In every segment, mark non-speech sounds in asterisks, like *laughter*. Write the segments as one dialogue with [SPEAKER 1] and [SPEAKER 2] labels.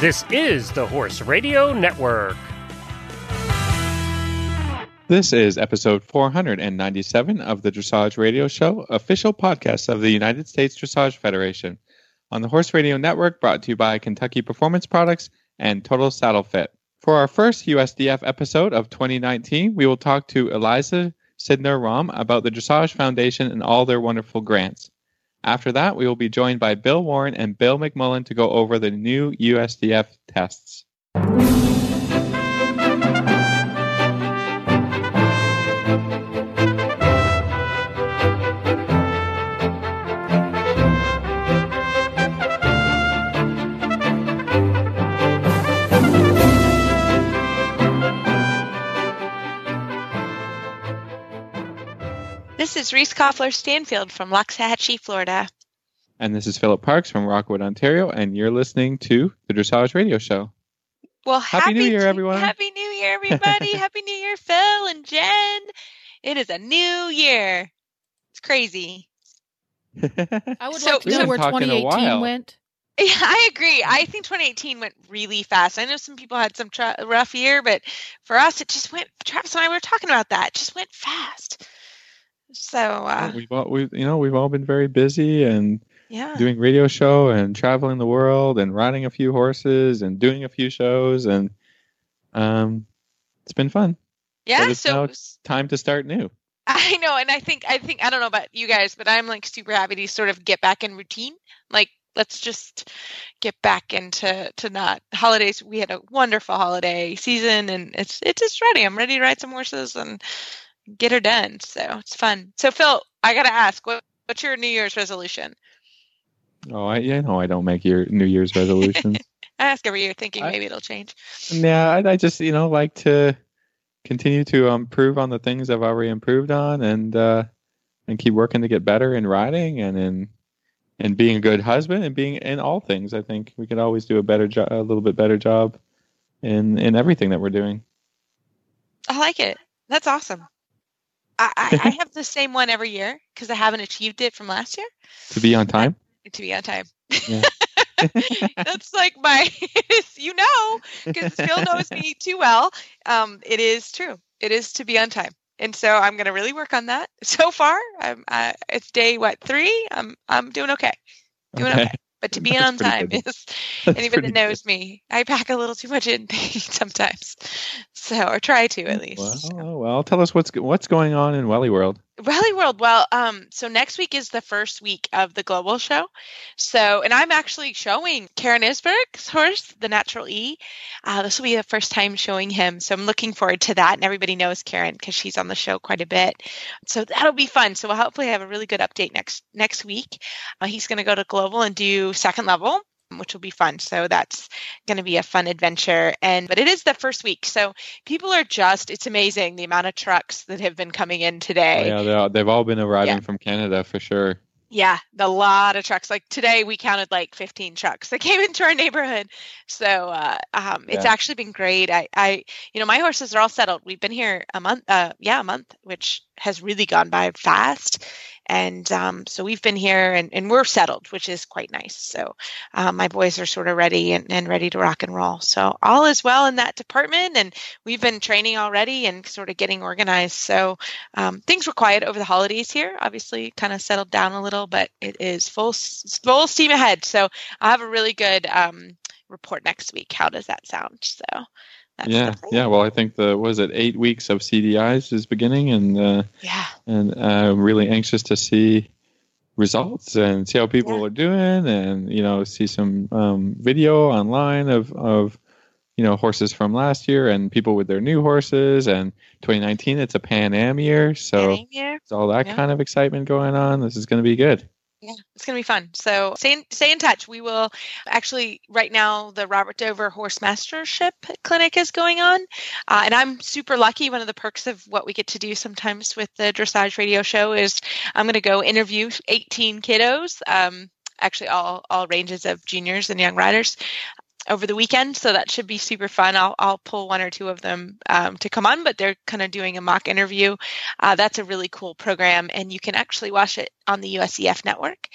[SPEAKER 1] This is the Horse Radio Network.
[SPEAKER 2] This is episode 497 of the Dressage Radio Show, official podcast of the United States Dressage Federation, on the Horse Radio Network, brought to you by Kentucky Performance Products and Total Saddle Fit. For our first USDF episode of 2019, we will talk to Eliza Sydnor Romm about the Dressage Foundation and all their wonderful grants. After that, we will be joined by Bill Warren and Bill McMullin to go over the new USDF tests.
[SPEAKER 3] This is Reese Koffler Stanfield from Loxahatchee, Florida.
[SPEAKER 2] And this is Philip Parks from Rockwood, Ontario, and you're listening to the Dressage Radio Show.
[SPEAKER 3] Well,
[SPEAKER 2] Happy New Year, everyone.
[SPEAKER 3] Happy New Year, *laughs* everybody. happy New Year, Phil and Jen. It is a new year. It's crazy.
[SPEAKER 4] I would
[SPEAKER 3] So-
[SPEAKER 4] like to
[SPEAKER 2] We
[SPEAKER 4] know where
[SPEAKER 2] talked in a
[SPEAKER 4] 2018 went. *laughs*
[SPEAKER 3] Yeah, I agree. I think 2018 went really fast. I know some people had some tra- rough year, but for us, it just went. Travis and I were talking about that. It just went fast. So, uh,
[SPEAKER 2] we've all, we, you know, we've all been very busy and
[SPEAKER 3] yeah.
[SPEAKER 2] doing radio show and traveling the world and riding a few horses and doing a few shows and um, it's been fun.
[SPEAKER 3] Yeah.
[SPEAKER 2] it's
[SPEAKER 3] So,
[SPEAKER 2] Time to start new. *laughs*
[SPEAKER 3] I know, and I think I think I don't know about you guys, but I'm like super happy to sort of get back in routine. Like let's just get back into to not holidays. We had a wonderful holiday season, and it's it's just ready. I'm ready to ride some horses and get her done. So it's fun. So Phil, I gotta ask, what what's your New Year's resolution?
[SPEAKER 2] Oh, I, yeah, no, I don't make your New Year's resolutions. *laughs*
[SPEAKER 3] I ask every year, thinking
[SPEAKER 2] I-
[SPEAKER 3] maybe it'll change.
[SPEAKER 2] yeah, I, I just, you know, like to continue to improve on the things I've already improved on and uh, and keep working to get better in riding and in and being a good husband and being in all things. I think we could always do a better job, a little bit better job in in everything that we're doing.
[SPEAKER 3] I like it. That's awesome. I, I, I *laughs* have the same one every year because I haven't achieved it from last year.
[SPEAKER 2] To be on time.
[SPEAKER 3] To be on time.
[SPEAKER 2] Yeah. *laughs*
[SPEAKER 3] That's like my, *laughs* you know, because Phil knows me too well. Um, it is true. It is to be on time, and so I'm going to really work on that. So far, I'm. Uh, it's day what three? I'm. I'm doing okay. Doing okay. But to be
[SPEAKER 2] That's
[SPEAKER 3] on time
[SPEAKER 2] good.
[SPEAKER 3] is *laughs* *laughs*
[SPEAKER 2] That's
[SPEAKER 3] anybody that knows me. I pack a little too much in *laughs* sometimes, so or try to at least.
[SPEAKER 2] Well, oh, well, tell us what's what's going on in Welly World.
[SPEAKER 3] Rally World. Well, um, so next week is the first week of the global show. So, and I'm actually showing Karen Isberg's horse, the Natural E. Uh, this will be the first time showing him. So I'm looking forward to that. And everybody knows Karen because she's on the show quite a bit. So that'll be fun. So we'll hopefully have a really good update next next week. Uh, he's going to go to global and do second level. Which will be fun. So that's going to be a fun adventure. And but it is the first week, so people are just—it's amazing the amount of trucks that have been coming in
[SPEAKER 2] Oh,
[SPEAKER 3] today.
[SPEAKER 2] yeah, they all, they've all been arriving
[SPEAKER 3] Yeah.
[SPEAKER 2] from Canada for sure.
[SPEAKER 3] Yeah, a lot of trucks. Like today, we counted like 15 trucks that *laughs* came into our neighborhood. So uh, um, it's
[SPEAKER 2] Yeah.
[SPEAKER 3] actually been great. I, I, you know, my horses are all settled. We've been here a month. Uh, yeah, a month, which has really gone by fast. And um, so we've been here and, and we're settled, which is quite nice. So um, my boys are sort of ready and, and ready to rock and roll. So all is well in that department. And we've been training already and sort of getting organized. So um, things were quiet over the holidays here. Obviously, kind of settled down a little, but it is full full steam ahead. So I'll have a really good um, report next week. How does that sound? So
[SPEAKER 2] yeah, yeah. Well, I think the was it eight weeks of CDIs is beginning, and uh,
[SPEAKER 3] yeah,
[SPEAKER 2] and uh, I'm really anxious to see results and see how people
[SPEAKER 3] Yeah.
[SPEAKER 2] are doing, and you know, see some um, video online of of you know horses from last year and people with their new horses. And 2019, it's a Pan Am year, so
[SPEAKER 3] Getting here.
[SPEAKER 2] it's all that
[SPEAKER 3] Yeah.
[SPEAKER 2] kind of excitement going on. This is going to be good.
[SPEAKER 3] Yeah, it's gonna be fun. So stay in, stay in touch. We will actually right now the Robert Dover Horse Mastership Clinic is going on, uh, and I'm super lucky. One of the perks of what we get to do sometimes with the Dressage Radio Show is I'm going to go interview 18 kiddos, um, actually all all ranges of juniors and young riders. Over the weekend, so that should be super fun. I'll I'll pull one or two of them um, to come on, but they're kind of doing a mock interview. Uh, that's a really cool program, and you can actually watch it on the USEF network.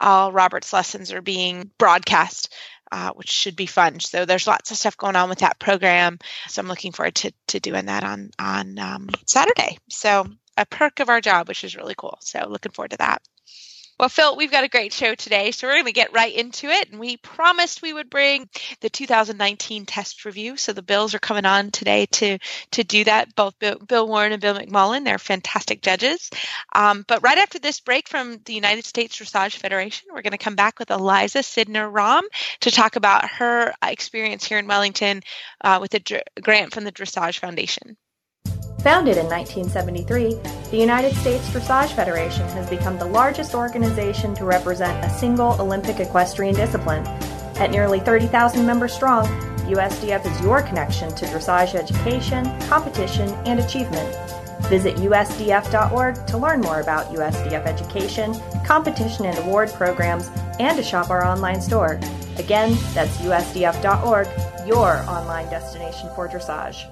[SPEAKER 3] All Robert's lessons are being broadcast uh, which should be fun. So there's lots of stuff going on with that program. So I'm looking forward to, to doing that on on um, Saturday. So a perk of our job, which is really cool. So looking forward to that. Well, Phil, we've got a great show today, so we're going to get right into it. And we promised we would bring the 2019 test review. So the Bills are coming on today to to do that. Both Bill, Warren and Bill McMullin, they're fantastic judges. Um, but right after this break from the United States Dressage Federation, we're going to come back with Eliza Sydnor Romm to talk about her experience here in Wellington uh, with a dr- grant from the Dressage Foundation.
[SPEAKER 5] Founded in 1973, the United States Dressage Federation has become the largest organization to represent a single Olympic equestrian discipline. At nearly 30,000 members strong, USDF is your connection to dressage education, competition, and achievement. Visit usdf.org to learn more about USDF education, competition and award programs, and to shop our online store. Again, that's usdf.org, your online destination for dressage.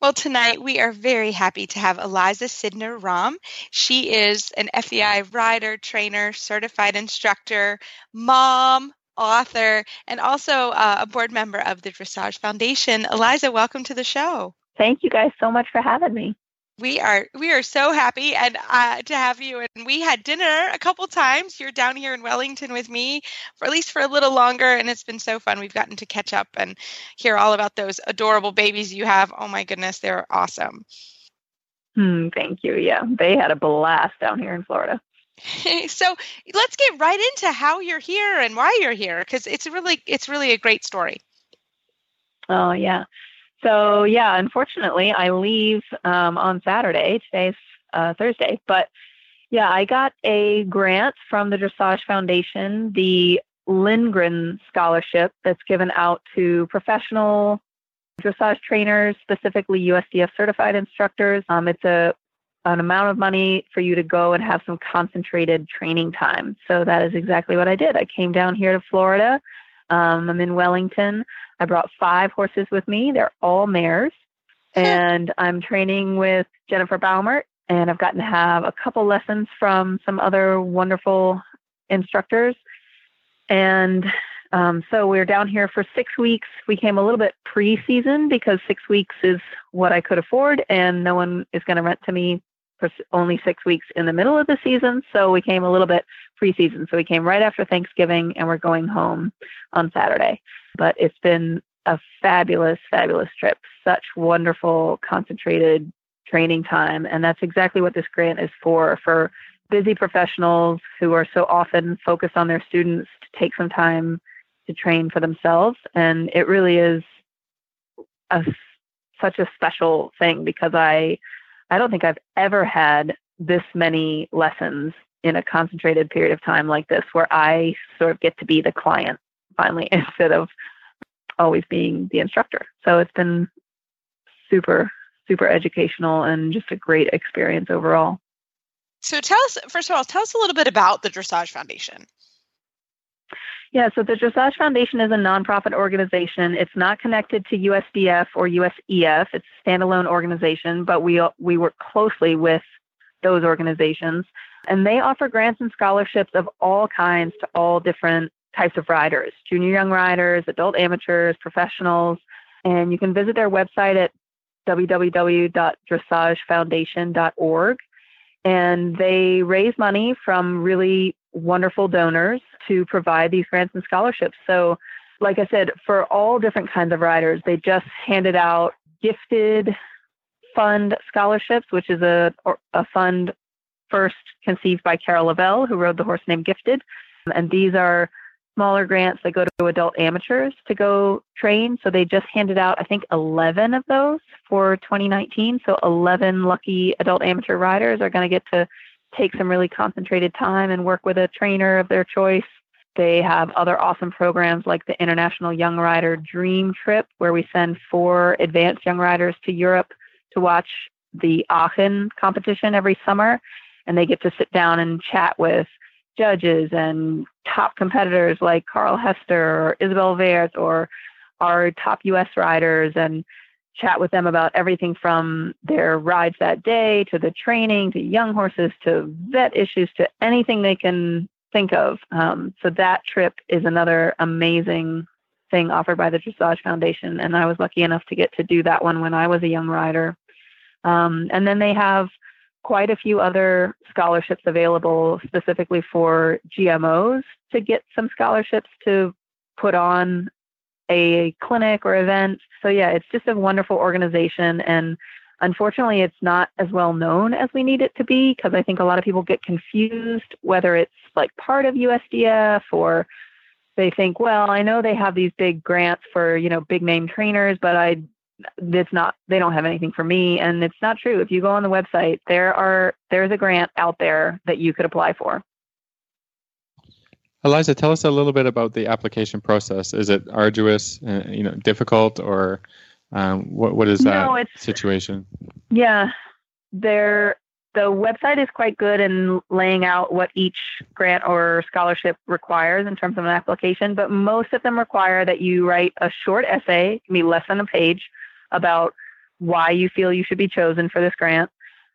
[SPEAKER 3] Well, tonight we are very happy to have Eliza Sydnor Romm. She is an FEI rider, trainer, certified instructor, mom, author, and also uh, a board member of the Dressage Foundation. Eliza, welcome to the show.
[SPEAKER 6] Thank you guys so much for having me
[SPEAKER 3] we are we are so happy and uh, to have you. And we had dinner a couple times. You're down here in wellington with me for at least for a little longer and it's been so fun. We've gotten to catch up and hear all about those adorable babies you have. Oh my goodness they're awesome.
[SPEAKER 6] Hmm, thank you. Yeah they had a blast down here in florida. *laughs* *laughs*
[SPEAKER 3] So let's get right into how you're here and why you're here because it's really it's really a great story.
[SPEAKER 6] Oh yeah so yeah, unfortunately, I leave um, on Saturday. Today's uh, Thursday, but yeah, I got a grant from the Dressage Foundation, the Lindgren Scholarship that's given out to professional dressage trainers, specifically USDF certified instructors. Um, it's a an amount of money for you to go and have some concentrated training time. So that is exactly what I did. I came down here to Florida. Um, I'm in Wellington. I brought five horses with me. They're all mares. and I'm training with Jennifer Baumert, and I've gotten to have a couple lessons from some other wonderful instructors. And um, so we're down here for six weeks. We came a little bit pre-season because six weeks is what I could afford, and no one is going to rent to me for only six weeks in the middle of the season. So we came a little bit pre-season. So we came right after Thanksgiving, and we're going home on Saturday but it's been a fabulous, fabulous trip. Such wonderful, concentrated training time. And that's exactly what this grant is for for busy professionals who are so often focused on their students to take some time to train for themselves. And it really is a, such a special thing because I, I don't think I've ever had this many lessons in a concentrated period of time like this where I sort of get to be the client finally *laughs* instead of always being the instructor. So it's been super, super educational and just a great experience overall.
[SPEAKER 3] So tell us, first of all, tell us a little bit about the Dressage Foundation.
[SPEAKER 6] Yeah, so the Dressage Foundation is a nonprofit organization. It's not connected to USDF or USEF. It's a standalone organization, but we we work closely with those organizations, and they offer grants and scholarships of all kinds to all different types of riders junior young riders, adult amateurs, professionals. And you can visit their website at www.dressagefoundation.org. And they raise money from really wonderful donors to provide these grants and scholarships. So, like I said, for all different kinds of riders, they just handed out gifted fund scholarships, which is a, a fund first conceived by Carol Lavell, who rode the horse named Gifted. And these are smaller grants that go to adult amateurs to go train. So they just handed out, I think, 11 of those for 2019. So 11 lucky adult amateur riders are going to get to take some really concentrated time and work with a trainer of their choice. They have other awesome programs like the International Young Rider Dream Trip, where we send four advanced young riders to Europe to watch the Aachen competition every summer. And they get to sit down and chat with judges and top competitors like Carl Hester or Isabell Werth or our top US riders and chat with them about everything from their rides that day to the training to young horses to vet issues to anything they can think of. Um, so that trip is another amazing thing offered by the Dressage Foundation, and I was lucky enough to get to do that one when I was a young rider. Um, and then they have quite a few other scholarships available specifically for GMOs to get some scholarships to put on a clinic or event. So yeah, it's just a wonderful organization and unfortunately it's not as well known as we need it to be because I think a lot of people get confused whether it's like part of USDF or they think, well, I know they have these big grants for, you know, big name trainers, but I it's not they don't have anything for me. And it's not true. If you go on the website there are there's a grant out there that you could apply for
[SPEAKER 2] eliza tell us a little bit about the application process. Is it arduous uh, you know difficult or um, what what is that no, situation?
[SPEAKER 6] Yeah. There the website is quite good in laying out what each grant or scholarship requires in terms of an application, but most of them require that you write a short essay, can be less than a page, about why you feel you should be chosen for this grant.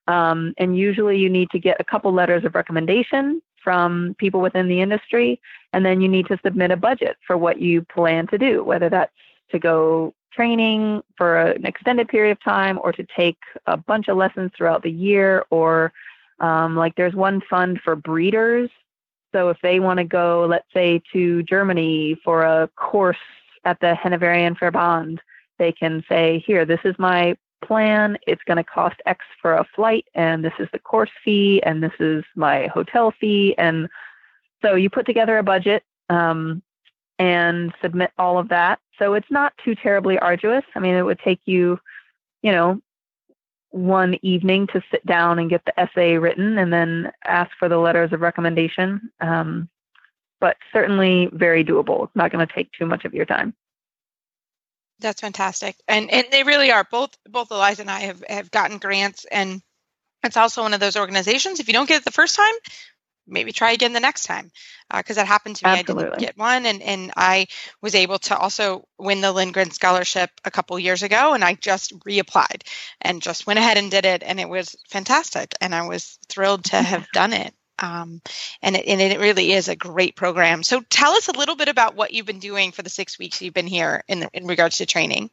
[SPEAKER 6] Um, and usually you need to get a couple letters of recommendation from people within the industry, and then you need to submit a budget for what you plan to do, whether that's to go training for an extended period of time or to take a bunch of lessons throughout the year or um, like there's one fund for breeders. So if they want to go let's say to germany for a course at the hanoverian verband they can say, here, this is my plan. It's going to cost X for a flight, and this is the course fee, and this is my hotel fee. And so you put together a budget um, and submit all of that. So it's not too terribly arduous. I mean, it would take you, you know, one evening to sit down and get the essay written and then ask for the letters of recommendation. Um, but certainly very doable. It's not going to take too much of your time.
[SPEAKER 3] That's fantastic, and and they really are. Both both Eliza and I have have gotten grants, and it's also one of those organizations. If you don't get it the first time, maybe try again the next time because uh, that happened to me
[SPEAKER 6] Absolutely.
[SPEAKER 3] i didn't get one and, and i was able to also win the lindgren scholarship a couple years ago and i just reapplied and just went ahead and did it and it was fantastic and i was thrilled to *laughs* have done it um, and, it, and it really is a great program. So tell us a little bit about what you've been doing for the six weeks you've been here in, in regards to training.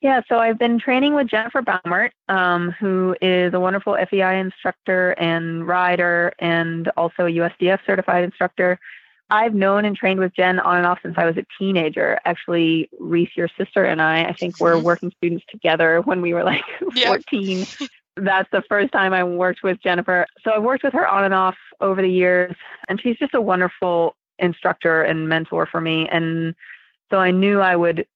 [SPEAKER 6] Yeah, so I've been training with Jennifer Baumert, um, who is a wonderful FEI instructor and rider and also a USDF certified instructor. I've known and trained with Jen on and off since I was a teenager. Actually, Reese, your sister, and I, I think we're mm-hmm. working students together when we were like 14 *laughs* that's the first time I worked with Jennifer. So I've worked with her on and off over the years, and she's just a wonderful instructor and mentor for me. And so I knew I would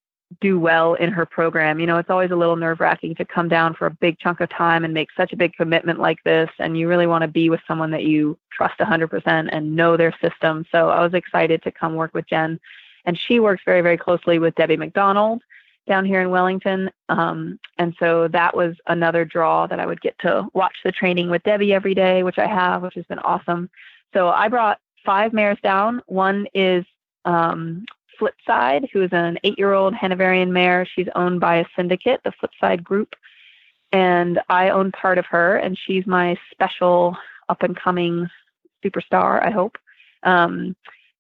[SPEAKER 6] do well in her program. You know, it's always a little nerve wracking to come down for a big chunk of time and make such a big commitment like this. And you really want to be with someone that you trust 100% and know their system. So I was excited to come work with Jen. And she works very, very closely with Debbie McDonald down here in Wellington. Um, and so that was another draw that I would get to watch the training with Debbie every day, which I have, which has been awesome. So I brought five mares down. One is um, Flipside, who is an eight year old Hanoverian mare. She's owned by a syndicate, the Flipside Group. And I own part of her, and she's my special up and coming superstar, I hope. Um,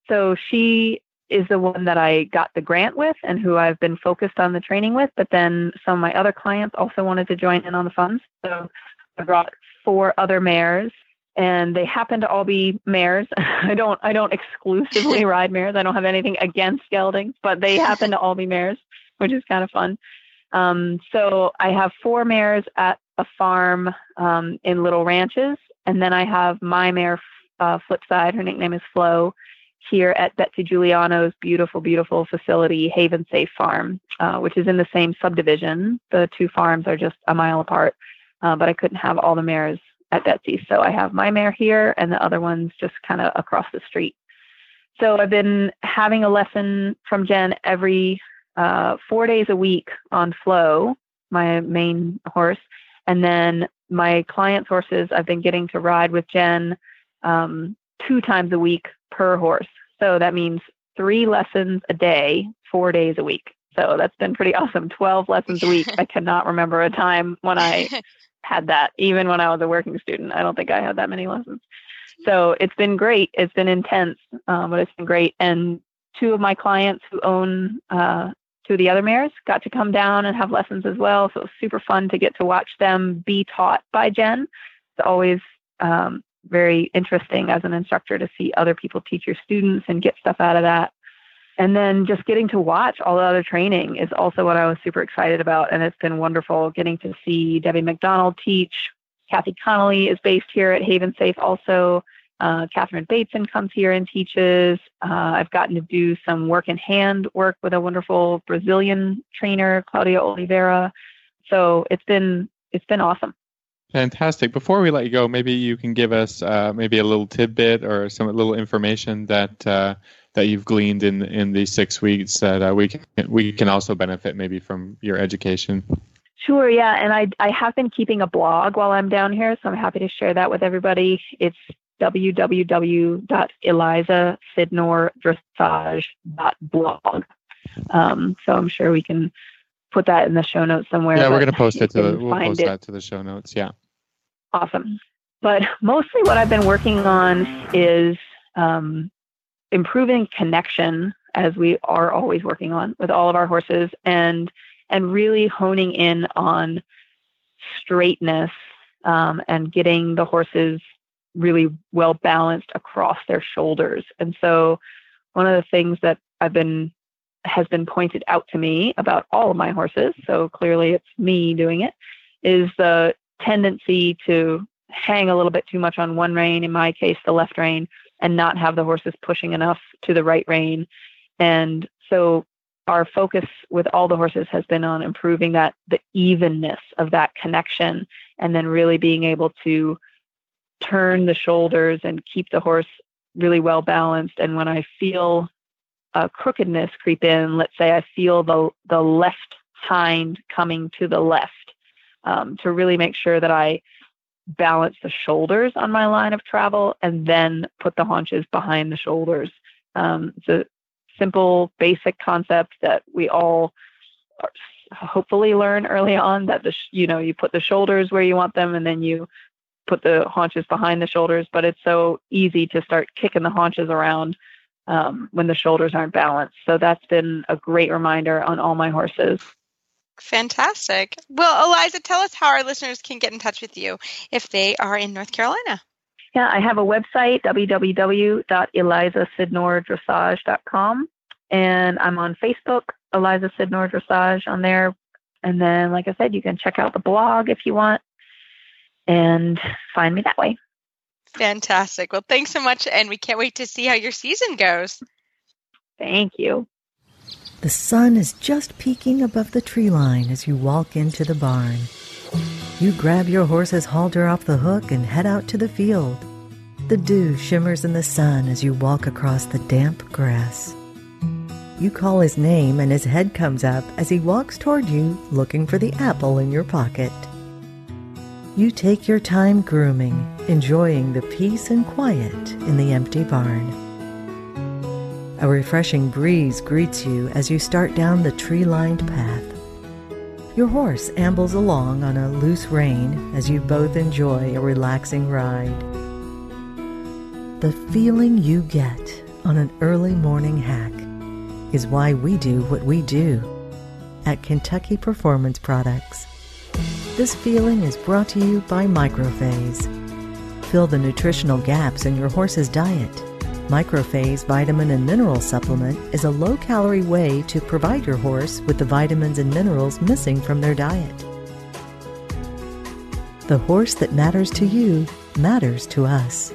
[SPEAKER 6] so she is the one that I got the grant with and who I've been focused on the training with. But then some of my other clients also wanted to join in on the funds. So I brought four other mares and they happen to all be mares. *laughs* I don't I don't exclusively *laughs* ride mares. I don't have anything against geldings, but they happen to all be mares, which is kind of fun. Um, so I have four mares at a farm um, in Little Ranches, and then I have my mare uh, Flipside. Her nickname is Flo, here at Betsy Juliano's beautiful, beautiful facility, Havensafe Farm, uh, which is in the same subdivision. The two farms are just a mile apart, uh, but I couldn't have all the mares at Betsy. So I have my mare here and the other one's just kind of across the street. So I've been having a lesson from Jen every uh, four days a week on Flo, my main horse. And then my clients' horses, I've been getting to ride with Jen um, two times a week per horse. So that means three lessons a day, four days a week. So that's been pretty *laughs* awesome. 12 lessons a week. *laughs* I cannot remember a time when I *laughs* had that, even when I was a working student. I don't think I had that many lessons. So it's been great. It's been intense, um, but it's been great. And two of my clients who own uh, two of the other mares got to come down and have lessons as well. So it was super fun to get to watch them be taught by Jen. It's always um, very interesting as an instructor to see other people teach your students and get stuff out of that. And then just getting to watch all the other training is also what I was super excited about. And it's been wonderful getting to see Debbie McDonald teach. Kathy Connelly is based here at Havensafe also. Uh, Catherine Bateson comes here and teaches. Uh, I've gotten to do some work in hand work with a wonderful Brazilian trainer, Claudia Oliveira. So it's been it's been awesome.
[SPEAKER 2] Fantastic. Before we let you go, maybe you can give us uh, maybe a little tidbit or some little information that uh, that you've gleaned in in these six weeks that uh, we can we can also benefit maybe from your education.
[SPEAKER 6] Sure, yeah, and I I have been keeping a blog while I'm down here, so I'm happy to share that with everybody. It's www.elizasydnordressage.blog. Um, so I'm sure we can put that in the show notes somewhere.
[SPEAKER 2] Yeah, we're going to post it to the we'll post it. that to the show notes. Yeah.
[SPEAKER 6] Awesome. But mostly what I've been working on is um, improving connection as we are always working on with all of our horses and and really honing in on straightness um, and getting the horses really well balanced across their shoulders. And so one of the things that I've been has been pointed out to me about all of my horses, so clearly it's me doing it, is the tendency to hang a little bit too much on one rein, in my case, the left rein, and not have the horses pushing enough to the right rein. And so our focus with all the horses has been on improving that the evenness of that connection and then really being able to turn the shoulders and keep the horse really well balanced and when i feel a crookedness creep in let's say i feel the the left hind coming to the left um, to really make sure that i balance the shoulders on my line of travel and then put the haunches behind the shoulders. Um, it's a simple, basic concept that we all hopefully learn early on that the you know you put the shoulders where you want them and then you put the haunches behind the shoulders. But it's so easy to start kicking the haunches around um, when the shoulders aren't balanced. So that's been a great reminder on all my horses.
[SPEAKER 3] Fantastic. Well, Eliza, tell us how our listeners can get in touch with you if they are in North Carolina.
[SPEAKER 6] Yeah, I have a website, www.elizasydnordressage.com. And I'm on Facebook, Eliza Sydnor Dressage on there. And then, like I said, you can check out the blog if you want and find me that way.
[SPEAKER 3] Fantastic. Well, thanks so much. And we can't wait to see how your season goes.
[SPEAKER 6] Thank you.
[SPEAKER 7] The sun is just peeking above the tree line as you walk into the barn. You grab your horse's halter off the hook and head out to the field. The dew shimmers in the sun as you walk across the damp grass. You call his name and his head comes up as he walks toward you looking for the apple in your pocket. You take your time grooming, enjoying the peace and quiet in the empty barn. A refreshing breeze greets you as you start down the tree lined path. Your horse ambles along on a loose rein as you both enjoy a relaxing ride. The feeling you get on an early morning hack is why we do what we do at Kentucky Performance Products. This feeling is brought to you by Microphase. Fill the nutritional gaps in your horse's diet Microphase Vitamin and Mineral Supplement is a low calorie way to provide your horse with the vitamins and minerals missing from their diet. The horse that matters to you matters to us.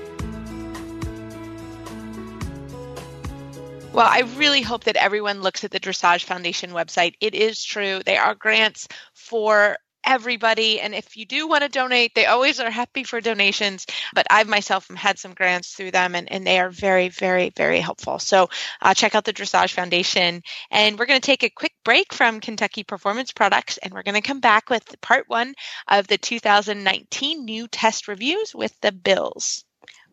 [SPEAKER 3] Well, I really hope that everyone looks at the Dressage Foundation website. It is true. They are grants for everybody. And if you do want to donate, they always are happy for donations. But I've myself had some grants through them, and, and they are very, very, very helpful. So uh, check out the Dressage Foundation. And we're going to take a quick break from Kentucky Performance Products, and we're going to come back with part one of the 2019 new test reviews with the Bills.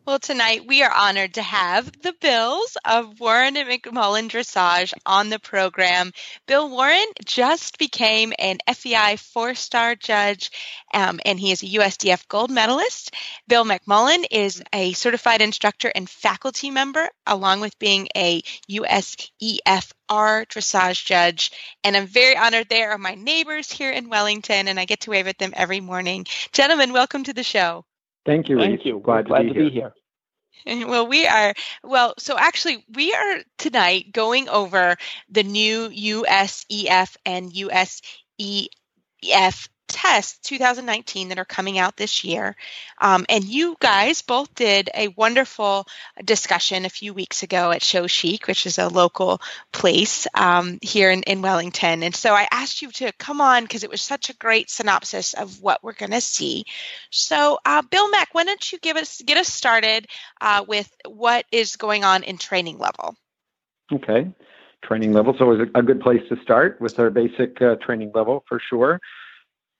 [SPEAKER 3] Well, tonight we are honored to have the Bills of Warren and McMullin Dressage on the program. Bill Warren just became an FEI four star judge, um, and he is a USDF gold medalist. Bill McMullin is a certified instructor and faculty member, along with being a USEFR dressage judge. And I'm very honored they are my neighbors here in Wellington, and I get to wave at them every morning. Gentlemen, welcome to the show.
[SPEAKER 8] Thank you.
[SPEAKER 9] Thank you.
[SPEAKER 8] Glad,
[SPEAKER 9] Glad
[SPEAKER 8] to, be,
[SPEAKER 9] to
[SPEAKER 8] here.
[SPEAKER 9] be here. *laughs*
[SPEAKER 3] Well, we are, well, so actually, we are tonight going over the new USEF and USEF tests 2019 that are coming out this year. Um, and you guys both did a wonderful discussion a few weeks ago at Show Chic, which is a local place um, here in, in Wellington. And so I asked you to come on because it was such a great synopsis of what we're going to see. So, uh, Bill Mack, why don't you give us get us started uh, with what is going on in training level?
[SPEAKER 8] Okay. Training level. So it's a good place to start with our basic uh, training level for sure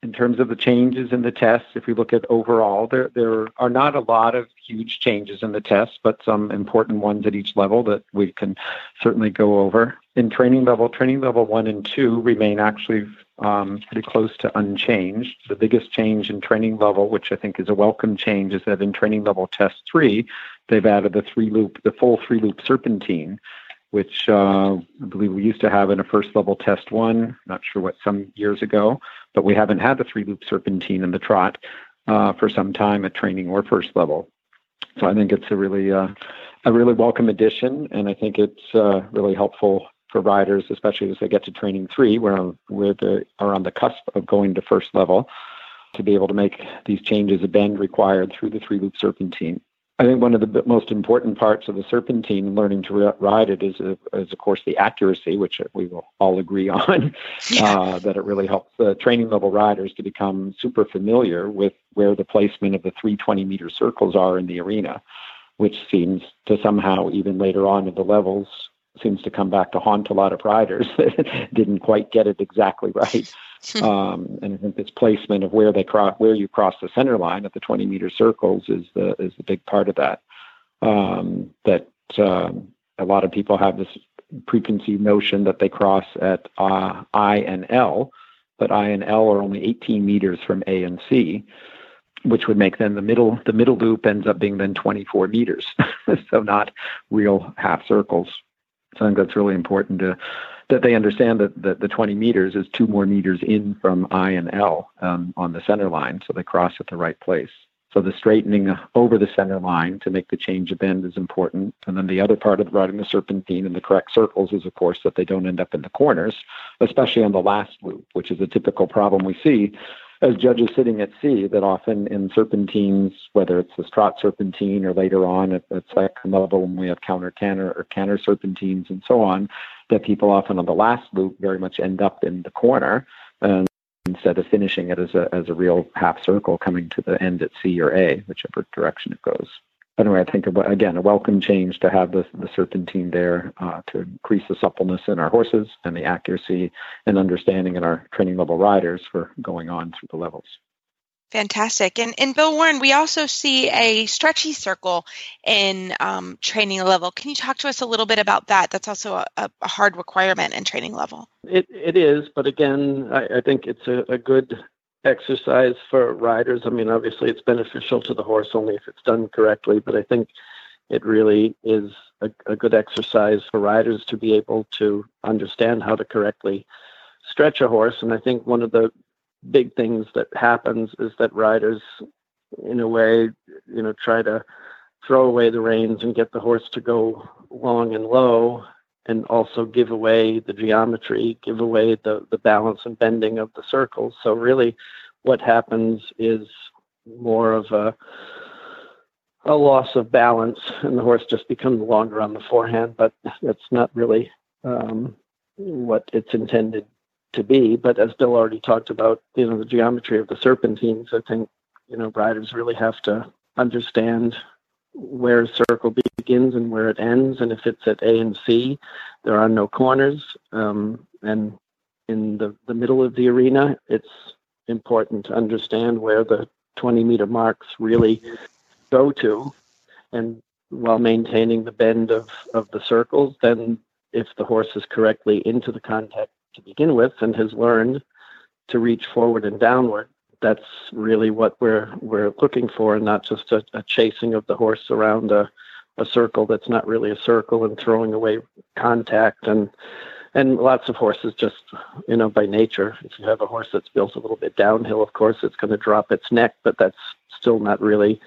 [SPEAKER 8] in terms of the changes in the tests, if we look at overall, there there are not a lot of huge changes in the tests, but some important ones at each level that we can certainly go over. In training level, training level one and two remain actually um, pretty close to unchanged. The biggest change in training level, which I think is a welcome change, is that in training level test three, they've added the three loop, the full three loop serpentine which uh, I believe we used to have in a first level test one, not sure what, some years ago, but we haven't had the three loop serpentine in the trot uh, for some time at training or first level. So I think it's a really, uh, a really welcome addition, and I think it's uh, really helpful for riders, especially as they get to training three, where, where they are on the cusp of going to first level, to be able to make these changes a bend required through the three loop serpentine. I think one of the most important parts of the serpentine learning to ride it is, uh, is of course, the accuracy, which we will all agree *laughs* on, yeah. uh, that it really helps the training level riders to become super familiar with where the placement of the 320 meter circles are in the arena, which seems to somehow, even later on in the levels, seems to come back to haunt a lot of riders *laughs* that didn't quite get it exactly right. Hmm. um, and I think this placement of where they cross, where you cross the center line at the 20 meter circles is the is the big part of that. Um, that um, a lot of people have this preconceived notion that they cross at uh, I and L, but I and L are only 18 meters from A and C, which would make then the middle the middle loop ends up being then 24 meters, *laughs* so not real half circles. So I think that's really important to that they understand that, that the 20 meters is two more meters in from I and L um, on the center line, so they cross at the right place. So the straightening over the center line to make the change of bend is important. And then the other part of riding the serpentine in the correct circles is, of course, that they don't end up in the corners, especially on the last loop, which is a typical problem we see as judges sitting at C that often in serpentines, whether it's the trot serpentine or later on at, at second level when we have counter canter or canter serpentines and so on, that people often on the last loop very much end up in the corner and instead of finishing it as a as a real half circle coming to the end at C or A, whichever direction it goes anyway, I think again a welcome change to have the the serpentine there uh, to increase the suppleness in our horses and the accuracy and understanding in our training level riders for going on through the levels.
[SPEAKER 3] Fantastic. And in Bill Warren, we also see a stretchy circle in um, training level. Can you talk to us a little bit about that? That's also a, a hard requirement in training level.
[SPEAKER 9] It, it is, but again, I, I think it's a, a good exercise for riders. I mean, obviously, it's beneficial to the horse only if it's done correctly, but I think it really is a, a, good exercise for riders to be able to understand how to correctly stretch a horse. And I think one of the big things that happens is that riders, in a way, you know, try to throw away the reins and get the horse to go long and low and also give away the geometry, give away the, the balance and bending of the circles. So really what happens is more of a a loss of balance and the horse just becomes longer on the forehand, but that's not really um, what it's intended to be. But as Bill already talked about, you know, the geometry of the serpentines, I think, you know, riders really have to understand where a circle begins and where it ends. And if it's at A and C, there are no corners. Um, and in the, the middle of the arena, it's important to understand where the 20 meter marks really go to. and while maintaining the bend of, of the circles, then if the horse is correctly into the contact to begin with and has learned to reach forward and downward, that's really what we're we're looking for, and not just a, a chasing of the horse around a, a circle that's not really a circle and throwing away contact. And and lots of horses just you know by nature if you have a horse that's built a little bit downhill of course it's going to drop its neck but that's still not really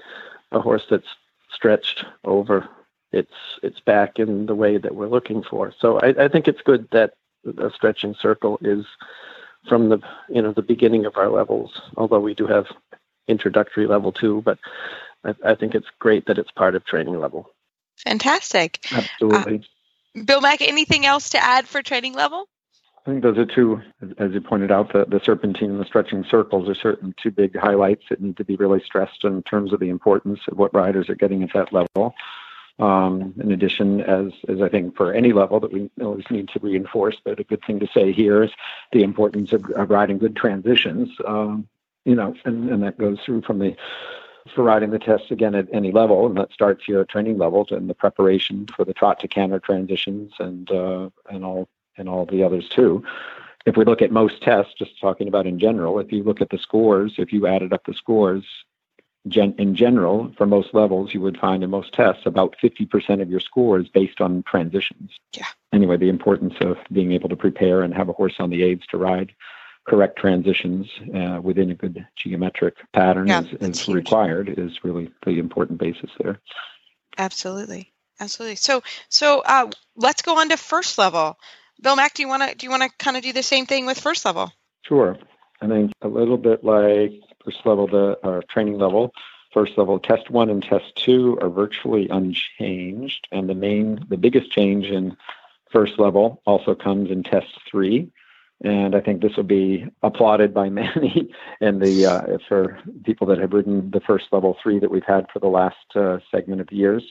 [SPEAKER 9] a horse that's stretched over its its back in the way that we're looking for. So i, I think it's good that a stretching circle is from the you know the beginning of our levels although we do have introductory level two but I, I think it's great that it's part of training level
[SPEAKER 3] Fantastic.
[SPEAKER 9] absolutely
[SPEAKER 3] Uh, Bill Mack, anything else to add for training level?
[SPEAKER 8] I think those are two, as you pointed out, the, the serpentine and the stretching circles are certain two big highlights that need to be really stressed in terms of the importance of what riders are getting at that level. Um, in addition, as as I think for any level that we always need to reinforce, but a good thing to say here is the importance of, of riding good transitions. Um, you know, and, and that goes through from the for riding the test again at any level, and that starts here at training levels and the preparation for the trot to canter transitions and uh, and all and all the others too. If we look at most tests, just talking about in general, if you look at the scores, if you added up the scores, gen- in general, for most levels, you would find in most tests about 50% of your score is based on transitions.
[SPEAKER 3] Yeah.
[SPEAKER 8] Anyway, the importance of being able to prepare and have a horse on the aids to ride correct transitions uh, within a good geometric pattern
[SPEAKER 3] Yeah,
[SPEAKER 8] is, is required is really the important basis there.
[SPEAKER 3] Absolutely. Absolutely. So so uh, let's go on to first level. Bill Mack, do you want to do you want to kind of do the same thing with first level?
[SPEAKER 8] Sure. I think a little bit like first level, the uh, training level. First level, test one and test two are virtually unchanged, and the main, the biggest change in first level also comes in test three. And I think this will be applauded by *laughs* many, and the uh, for people that have ridden the first level three that we've had for the last uh, segment of years,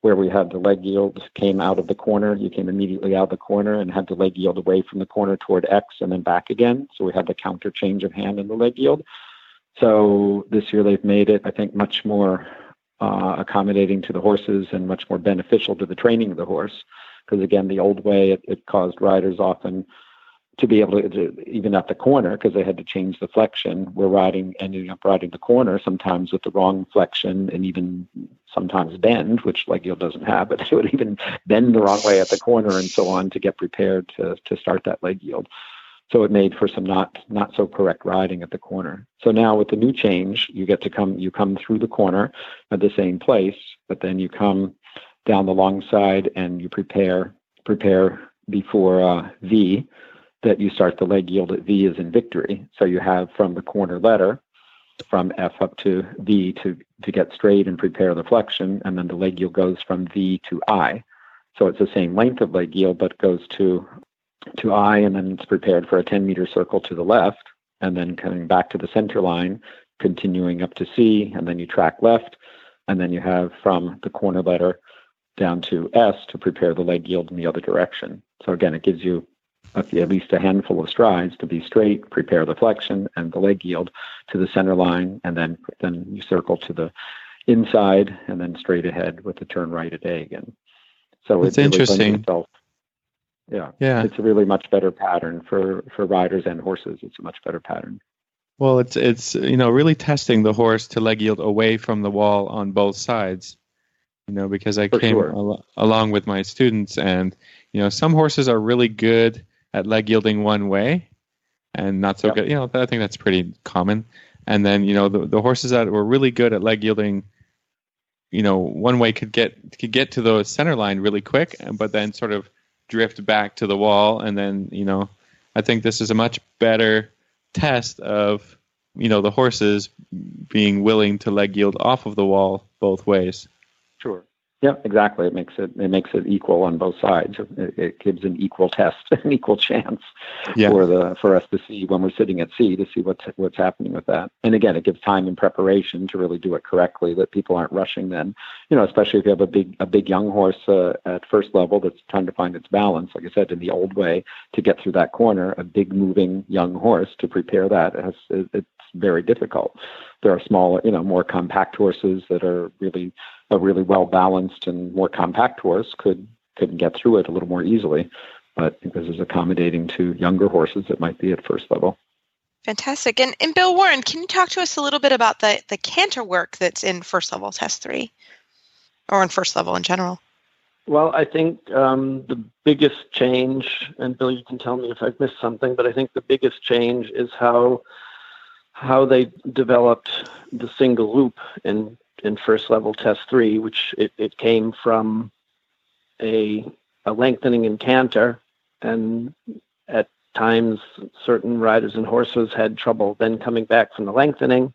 [SPEAKER 8] where we had the leg yield came out of the corner. You came immediately out of the corner and had the leg yield away from the corner toward X and then back again. So we had the counter change of hand in the leg yield. So this year they've made it, I think, much more uh, accommodating to the horses and much more beneficial to the training of the horse. Because again, the old way it, it caused riders often to be able to, to even at the corner because they had to change the flexion. We're riding, ending up riding the corner sometimes with the wrong flexion and even sometimes bend, which leg yield doesn't have, but *laughs* they would even bend the wrong way at the corner and so on to get prepared to to start that leg yield. So it made for some not not so correct riding at the corner. So now with the new change, you get to come you come through the corner at the same place, but then you come down the long side and you prepare prepare before uh, V that you start the leg yield at V is in victory. So you have from the corner letter from F up to V to to get straight and prepare the flexion, and then the leg yield goes from V to I. So it's the same length of leg yield, but goes to to I, and then it's prepared for a 10 meter circle to the left, and then coming back to the center line, continuing up to C, and then you track left, and then you have from the corner letter down to S to prepare the leg yield in the other direction. So again, it gives you at least a handful of strides to be straight, prepare the flexion and the leg yield to the center line, and then then you circle to the inside and then straight ahead with the turn right at A again. So
[SPEAKER 2] it's
[SPEAKER 8] it really
[SPEAKER 2] interesting.
[SPEAKER 8] itself- yeah,
[SPEAKER 2] Yeah.
[SPEAKER 8] it's a really much better pattern for for riders and horses. It's a much better pattern.
[SPEAKER 2] Well, it's it's you know really testing the horse to leg yield away from the wall on both sides. You know, because I
[SPEAKER 8] For
[SPEAKER 2] came
[SPEAKER 8] sure.
[SPEAKER 2] al- along with my students, and you know some horses are really good at leg yielding one way, and not so
[SPEAKER 8] Yep.
[SPEAKER 2] good. You know, I think that's pretty common. And then you know the the horses that were really good at leg yielding, you know, one way could get could get to the center line really quick, but then sort of drift back to the wall, and then you know, I think this is a much better test of you know the horses being willing to leg yield off of the wall both ways.
[SPEAKER 8] Sure. Yeah, exactly. It makes it it makes it equal on both sides. It, it gives an equal test, *laughs* an equal chance
[SPEAKER 2] Yeah.
[SPEAKER 8] for the for us to see when we're sitting at C to see what's what's happening with that. And again, it gives time and preparation to really do it correctly. That people aren't rushing. Then, you know, especially if you have a big a big young horse uh, at first level that's trying to find its balance. Like I said, in the old way, to get through that corner, a big moving young horse to prepare that has, it, it's very difficult. There are smaller, you know, more compact horses that are really a really well balanced and more compact horse could could get through it a little more easily. But because it's accommodating to younger horses that might be at first level.
[SPEAKER 3] Fantastic. And, and Bill Warren, can you talk to us a little bit about the, the canter work that's in first level test three or in first level in general?
[SPEAKER 9] Well, I think um, the biggest change, and Bill, you can tell me if I've missed something, but I think the biggest change is how how they developed the single loop in in first level test three, which it, it came from a a lengthening in canter, and at times certain riders and horses had trouble then coming back from the lengthening,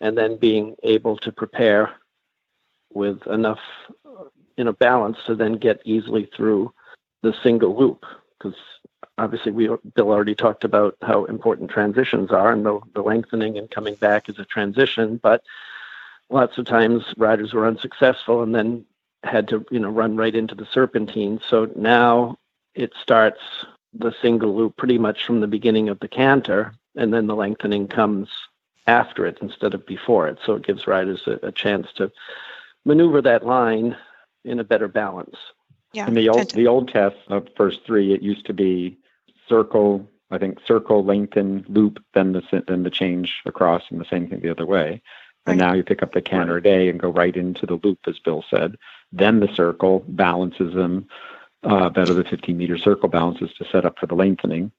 [SPEAKER 9] and then being able to prepare with enough in a balance to then get easily through the single loop. Because obviously we bill already talked about how important transitions are and the, the lengthening and coming back is a transition but lots of times riders were unsuccessful and then had to you know run right into the serpentine so now it starts the single loop pretty much from the beginning of the canter and then the lengthening comes after it instead of before it so it gives riders a, a chance to maneuver that line in a better balance.
[SPEAKER 3] Yeah.
[SPEAKER 8] In the old the old test of first three, it used to be circle. I think circle, lengthen, loop, then the then the change across, and the same thing the other way. And now you pick up the canter right. day and go right into the loop, as Bill said. Then the circle balances them uh, better. The 15 meter circle balances to set up for the lengthening,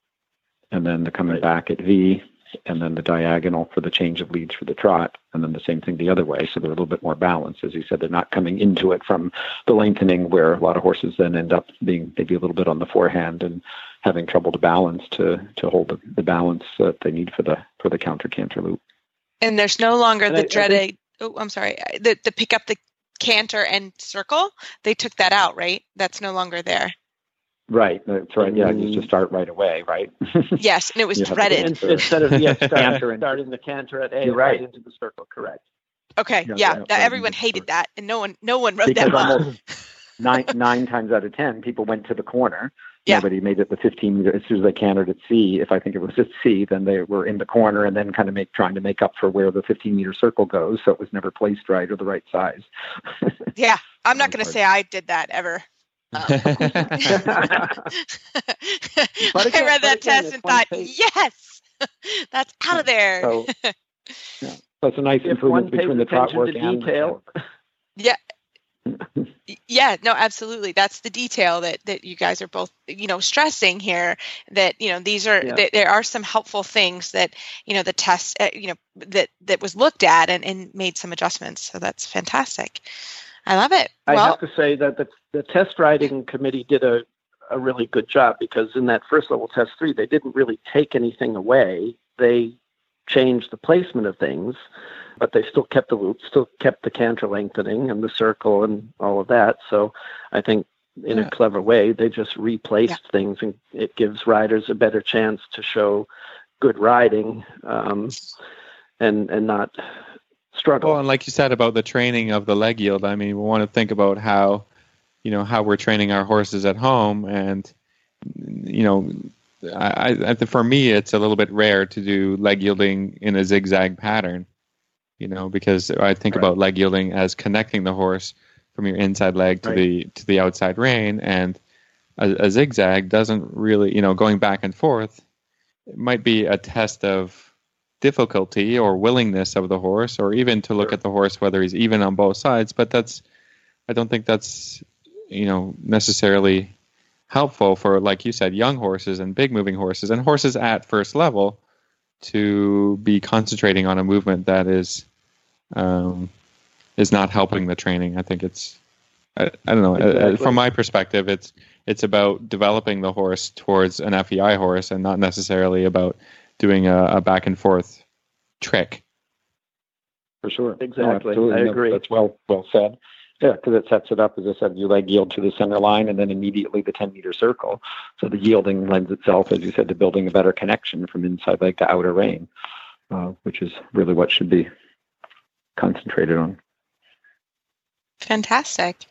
[SPEAKER 8] and then the coming back at V and then the diagonal for the change of leads for the trot, and then the same thing the other way. So they're a little bit more balanced. As you said, they're not coming into it from the lengthening where a lot of horses then end up being maybe a little bit on the forehand and having trouble to balance to to hold the, the balance that they need for the for the counter canter loop.
[SPEAKER 3] And there's no longer and the I, dreaded. I think, oh, I'm sorry. The the pick up the canter and circle. They took that out, right? That's no longer there.
[SPEAKER 8] Right, that's right. Yeah, just to mm-hmm. start right away, right? *laughs*
[SPEAKER 3] yes, and it was threaded
[SPEAKER 9] instead of yeah, *laughs* start, starting the canter at A, right. right into the circle. Correct.
[SPEAKER 3] Okay, yeah, yeah. yeah everyone hated that, and no one, no one wrote
[SPEAKER 8] because
[SPEAKER 3] that
[SPEAKER 8] almost nine nine times out of ten, people went to the corner. Yeah. Nobody made it the 15 meter. As soon as they cantered at C, if I think it was at C, then they were in the corner and then kind of make trying to make up for where the 15 meter circle goes. So it was never placed right or the right size. *laughs*
[SPEAKER 3] yeah, I'm not going to say I did that ever. *laughs* Um, *laughs* I read that test and thought, yes, that's out of there.
[SPEAKER 8] So, yeah. That's a nice if improvement between the trot work and the
[SPEAKER 9] detail.
[SPEAKER 3] yeah. Yeah, no, absolutely. That's the detail that that you guys are both, you know, stressing here. That you know these are yeah. there are some helpful things that you know the test, uh, you know, that that was looked at and and made some adjustments. So that's fantastic. I love it.
[SPEAKER 9] I well, have to say that the, the test writing committee did a, a really good job because in that first level test three, they didn't really take anything away. They changed the placement of things, but they still kept the loop, still kept the canter lengthening and the circle and all of that. So I think in yeah. a clever way, they just replaced yeah. things and it gives riders a better chance to show good riding um, and and not struggle.
[SPEAKER 2] Well, and like you said about the training of the leg yield, I mean, we want to think about how, you know, how we're training our horses at home, and you know, I, I for me, it's a little bit rare to do leg yielding in a zigzag pattern, you know, because I think right. about leg yielding as connecting the horse from your inside leg to right. the to the outside rein, and a, a zigzag doesn't really, you know, going back and forth. It might be a test of difficulty or willingness of the horse, or even to look sure. at the horse whether he's even on both sides. But that's, I don't think that's, you know, necessarily helpful for, like you said, young horses and big moving horses and horses at first level to be concentrating on a movement that is, um, is not helping the training. I think it's, I, I don't know. Uh, uh, exactly. From my perspective, it's it's about developing the horse towards an FEI horse and not necessarily about doing a, a back and forth trick.
[SPEAKER 8] For sure.
[SPEAKER 9] Exactly. No, I agree.
[SPEAKER 8] That's well well said. Yeah, because it sets it up, as I said, you leg yield to the center line and then immediately the 10 meter circle. So the yielding lends itself, as you said, to building a better connection from inside leg to outer rein, uh, which is really what should be concentrated on.
[SPEAKER 3] Fantastic.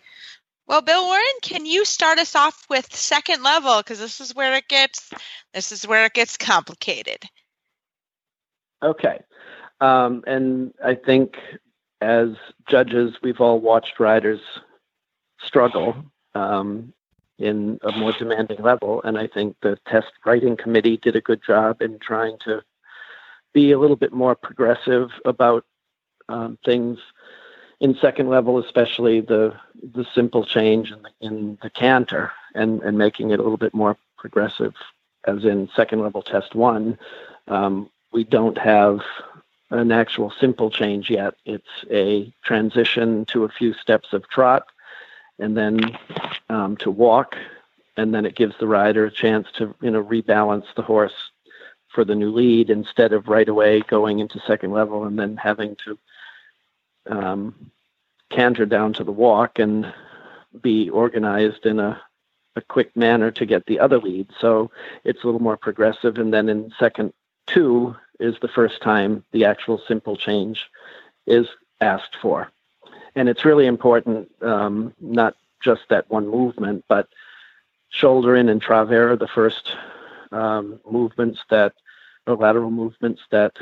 [SPEAKER 3] Well, Bill Warren, can you start us off with second level because this is where it gets this is where it gets complicated.
[SPEAKER 9] Okay. Um, and I think as judges, we've all watched riders struggle um, in a more demanding level. And I think the test writing committee did a good job in trying to be a little bit more progressive about um, things in second level, especially the the simple change in the, in the canter and, and making it a little bit more progressive. As in second level test one, um, we don't have an actual simple change yet. It's a transition to a few steps of trot and then um, to walk, and then it gives the rider a chance to you know rebalance the horse for the new lead instead of right away going into second level and then having to um, canter down to the walk and be organized in a, a quick manner to get the other lead. So it's a little more progressive. And then in second two is the first time the actual simple change is asked for. And it's really important, um, not just that one movement, but shoulder in and travers, the first um, movements that, or lateral movements that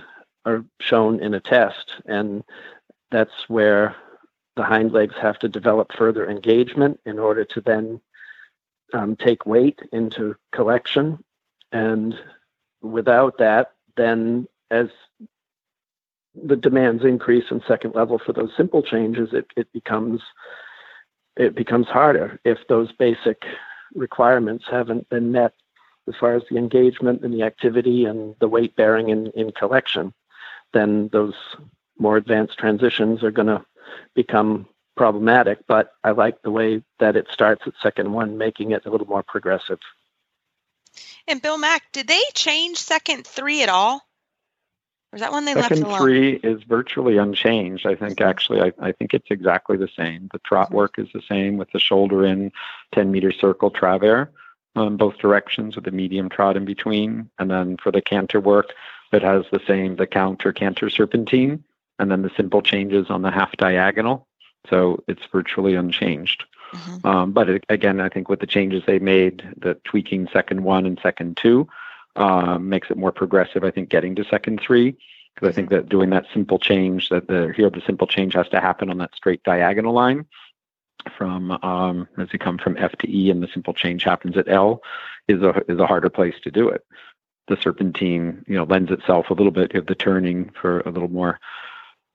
[SPEAKER 9] are shown in a test. And that's where the hind legs have to develop further engagement in order to then um, take weight into collection. And without that, then as the demands increase in second level for those simple changes, it, it becomes it becomes harder if those basic requirements haven't been met as far as the engagement and the activity and the weight bearing in, in collection, then those more advanced transitions are going to become problematic. But I like the way that it starts at second one, making it a little more progressive.
[SPEAKER 3] And Bill Mack, did they change second three at all? Or is that one they
[SPEAKER 8] second
[SPEAKER 3] left alone?
[SPEAKER 8] three is virtually unchanged. I think actually, I, I think it's exactly the same. The trot
[SPEAKER 3] Mm-hmm.
[SPEAKER 8] work is the same with the shoulder in, 10 meter circle travers um, both directions with the medium trot in between. And then for the canter work, it has the same, the counter canter serpentine, and then the simple changes on the half diagonal. So it's virtually unchanged.
[SPEAKER 3] Mhm.
[SPEAKER 8] Um, but it, again, I think with the changes they made, the tweaking second one and second two, uh, makes it more progressive. I think getting to second three, because I think that doing that simple change, that the here the simple change has to happen on that straight diagonal line from um, as you come from F to E, and the simple change happens at L, is a is a harder place to do it. The serpentine, you know, lends itself a little bit of the turning for a little more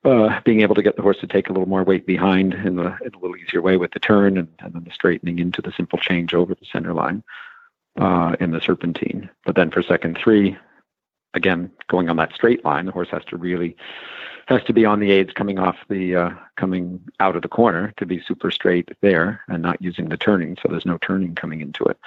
[SPEAKER 8] uh, being able to get the horse to take a little more weight behind in, the, in a little easier way with the turn and, and then the straightening into the simple change over the center line uh, in the serpentine. But then for second three, again, going on that straight line, the horse has to really has to be on the aids coming off the uh, coming out of the corner to be super straight there and not using the turning. So there's no turning coming into it.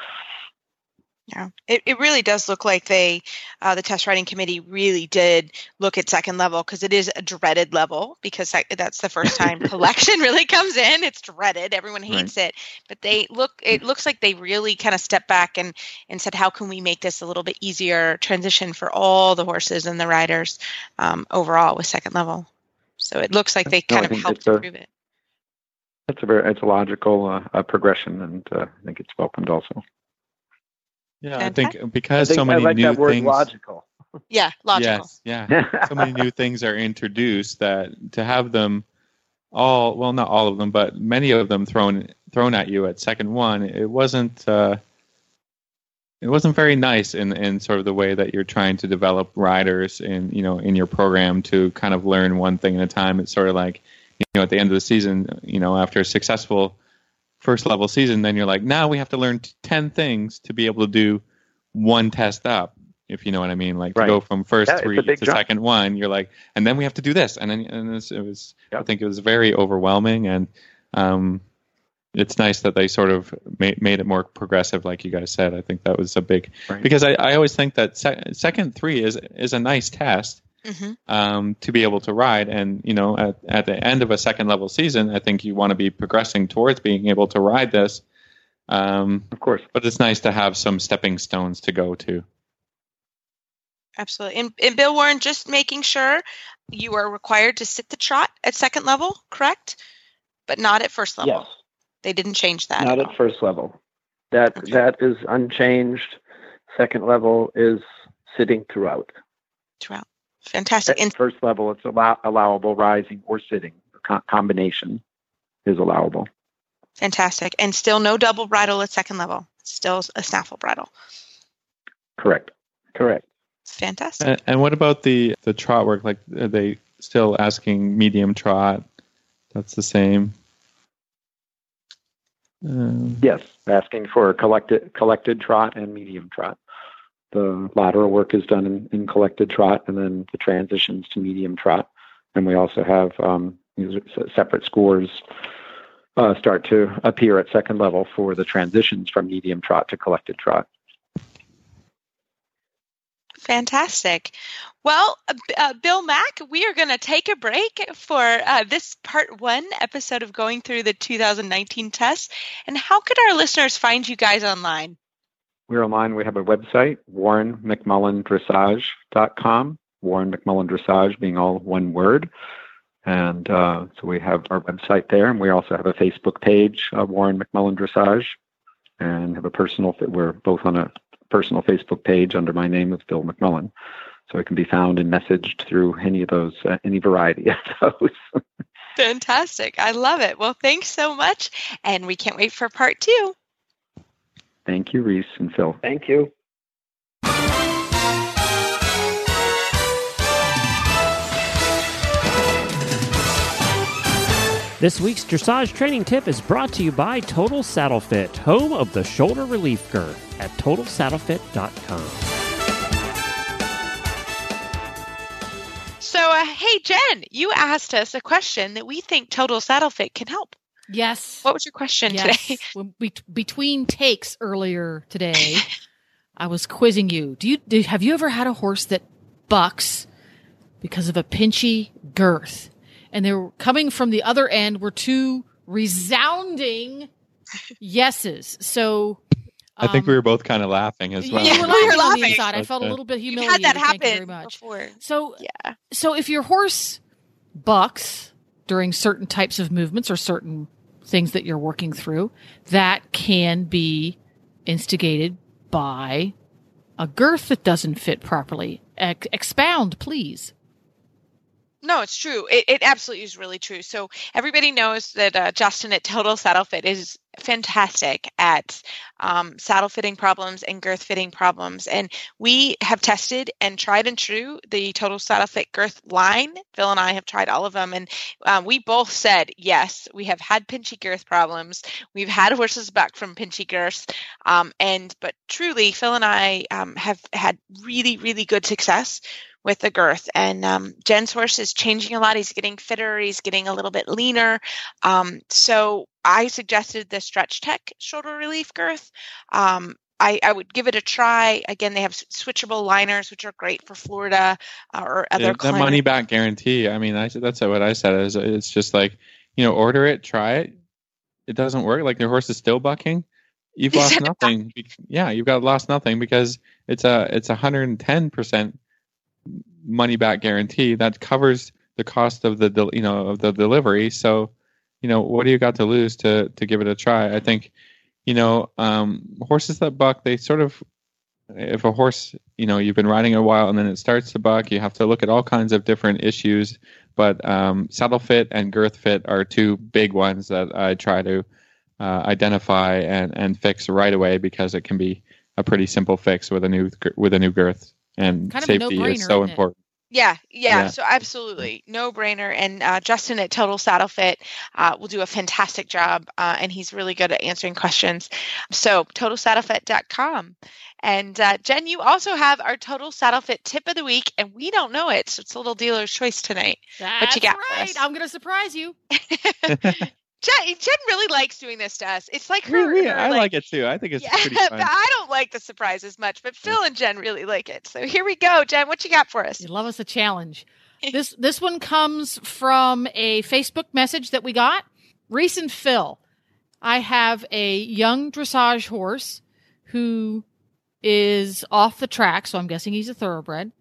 [SPEAKER 3] Yeah, it, it really does look like they, uh, the test writing committee really did look at second level because it is a dreaded level because that, that's the first time *laughs* collection really comes in. It's dreaded. Everyone hates it. But they look, it looks like they really kind of stepped back and, and said, how can we make this a little bit easier transition for all the horses and the riders um, overall with second level? So it looks like they
[SPEAKER 8] No,
[SPEAKER 3] kind of helped
[SPEAKER 8] a-
[SPEAKER 3] improve it.
[SPEAKER 8] It's a very it's a logical uh, uh, progression, and uh, I think it's welcomed also.
[SPEAKER 2] Yeah, I
[SPEAKER 3] Fantastic.
[SPEAKER 2] think because
[SPEAKER 9] I think
[SPEAKER 2] so many
[SPEAKER 9] I like
[SPEAKER 2] new
[SPEAKER 9] that word
[SPEAKER 2] things.
[SPEAKER 9] logical. *laughs*
[SPEAKER 3] Yeah, logical.
[SPEAKER 2] Yes, yeah. so many new things are introduced that to have them all well not all of them but many of them thrown thrown at you at second one it wasn't uh it wasn't very nice in in sort of the way that you're trying to develop riders in you know in your program to kind of learn one thing at a time it's sort of like you know at the end of the season you know after a successful first level season then you're like now we have to learn 10 things to be able to do one test up if you know what I mean. Like
[SPEAKER 8] Right.
[SPEAKER 2] to go from first
[SPEAKER 8] Yeah,
[SPEAKER 2] three to
[SPEAKER 8] jump.
[SPEAKER 2] second one, you're like, and then we have to do this, and then and this, it was. I think it was very overwhelming, and um, it's nice that they sort of made made it more progressive, like you guys said. I think that was a big
[SPEAKER 8] Right.
[SPEAKER 2] because I, I always think that sec- second three is is a nice test
[SPEAKER 3] hmm
[SPEAKER 2] um, to be able to ride. And you know, at, at the end of a second level season, I think you want to be progressing towards being able to ride this. Um,
[SPEAKER 8] Of course.
[SPEAKER 2] but it's nice to have some stepping stones to go to.
[SPEAKER 3] Absolutely. And, and Bill Warren, just making sure you are required to sit the trot at second level, correct? But not at first level.
[SPEAKER 9] Yes,
[SPEAKER 3] They didn't change that.
[SPEAKER 9] not
[SPEAKER 3] at
[SPEAKER 9] at first level. That
[SPEAKER 3] Okay.
[SPEAKER 9] that is unchanged. Second level is sitting throughout.
[SPEAKER 3] throughout. Fantastic.
[SPEAKER 8] At first level, it's allow- allowable rising or sitting. Co- combination is allowable.
[SPEAKER 3] Fantastic. And still no double bridle at second level. Still a snaffle bridle.
[SPEAKER 8] Correct. Correct.
[SPEAKER 3] Fantastic.
[SPEAKER 2] And, and what about the the trot work? Like, are they still asking medium trot? That's the same. Um,
[SPEAKER 8] Yes, asking for a collected collected trot and medium trot. The lateral work is done in, in collected trot, and then the transitions to medium trot. And we also have um, separate scores uh, start to appear at second level for the transitions from medium trot to collected trot.
[SPEAKER 3] Fantastic. Well, uh, uh, Bill Mack, we are going to take a break for uh, this part one episode of going through the 2019 tests. And how could our listeners find you guys online?
[SPEAKER 8] We're online. We have a website, warrenmcmullindressage.com. Warren McMullin Dressage being all one word. And uh, so we have our website there, and we also have a Facebook page, uh, Warren McMullin Dressage, and have a personal. We're both on a personal Facebook page under my name of Bill McMullin, so it can be found and messaged through any of those, uh, any variety of *laughs* those.
[SPEAKER 3] Fantastic. I love it. Well, thanks so much. And we can't wait for part two.
[SPEAKER 8] Thank you, Reese and Phil.
[SPEAKER 9] Thank you.
[SPEAKER 1] This week's dressage training tip is brought to you by Total Saddle Fit, home of the shoulder relief girth at totalsaddlefit.com.
[SPEAKER 3] So, uh, hey, Jen, you asked us a question that we think Total Saddle Fit can help.
[SPEAKER 4] Yes.
[SPEAKER 3] What was your question
[SPEAKER 4] yes.
[SPEAKER 3] today? *laughs*
[SPEAKER 4] When be- between takes earlier today, I was quizzing you. Do you do, have you ever had a horse that bucks because of a pinchy girth? And they were coming from the other end were two resounding yeses. So
[SPEAKER 2] I think
[SPEAKER 4] um,
[SPEAKER 2] we were both kind of laughing as well.
[SPEAKER 4] You were
[SPEAKER 3] we
[SPEAKER 4] laughing
[SPEAKER 3] were laughing.
[SPEAKER 4] inside. I felt a little bit
[SPEAKER 3] You've
[SPEAKER 4] humiliated.
[SPEAKER 3] had that
[SPEAKER 4] Thank you very much.
[SPEAKER 3] before.
[SPEAKER 4] So
[SPEAKER 3] Yeah.
[SPEAKER 4] so if your horse bucks during certain types of movements or certain things that you're working through, that can be instigated by a girth that doesn't fit properly. Ex- expound, please.
[SPEAKER 3] No, it's true. It, it absolutely is really true. So everybody knows that uh, Justin at Total Saddle Fit is fantastic at um, saddle fitting problems and girth fitting problems. And we have tested and tried and true the Total Saddle Fit girth line. Phil and I have tried all of them, and um, we both said yes. We have had pinchy girth problems. We've had horses back from pinchy girths, um, and but truly, Phil and I um, have had really, really good success with the girth. And um, Jen's horse is changing a lot. He's getting fitter. He's getting a little bit leaner. Um, so I suggested the StretchTec shoulder relief girth. Um, I, I would give it a try. Again, they have switchable liners, which are great for Florida uh, or other
[SPEAKER 2] Yeah, that money back guarantee. I mean, I said that's what I said. Is it's just like you know, order it, try it. It doesn't work. Like your horse is still bucking. You've *laughs* lost nothing. Yeah, you've got lost nothing because it's a it's a hundred and ten percent money back guarantee that covers the cost of the you know of the delivery. So, you know, what do you got to lose to to give it a try? I think, you know, um, horses that buck, they sort of if a horse, you know, you've been riding a while and then it starts to buck, you have to look at all kinds of different issues. But um, saddle fit and girth fit are two big ones that I try to uh, identify and, and fix right away because it can be a pretty simple fix with a new with a new girth and
[SPEAKER 4] Kind of a
[SPEAKER 2] safety
[SPEAKER 4] no-brainer,
[SPEAKER 2] is so important.
[SPEAKER 3] Yeah, yeah,
[SPEAKER 2] Yeah.
[SPEAKER 3] So absolutely, no brainer. And uh, Justin at Total Saddle Fit uh, will do a fantastic job, uh, and he's really good at answering questions. So totalsaddlefit.com. And uh, Jen, you also have our Total Saddle Fit tip of the week, and we don't know it, so it's a little dealer's choice tonight.
[SPEAKER 4] That's
[SPEAKER 3] you got for
[SPEAKER 4] right.
[SPEAKER 3] us?
[SPEAKER 4] I'm going to surprise you. *laughs* *laughs*
[SPEAKER 3] Jen, Jen really likes doing this to us. It's like her.
[SPEAKER 2] Really,
[SPEAKER 3] her,
[SPEAKER 2] I like it too. I think it's
[SPEAKER 3] yeah,
[SPEAKER 2] pretty *laughs*
[SPEAKER 3] but
[SPEAKER 2] fun.
[SPEAKER 3] I don't like the surprises much, but Phil and Jen really like it. So here we go, Jen. What you got for us?
[SPEAKER 4] You love us a challenge. *laughs* this this one comes from a Facebook message that we got. Reese and Phil, I have a young dressage horse who is off the track, so I'm guessing he's a thoroughbred.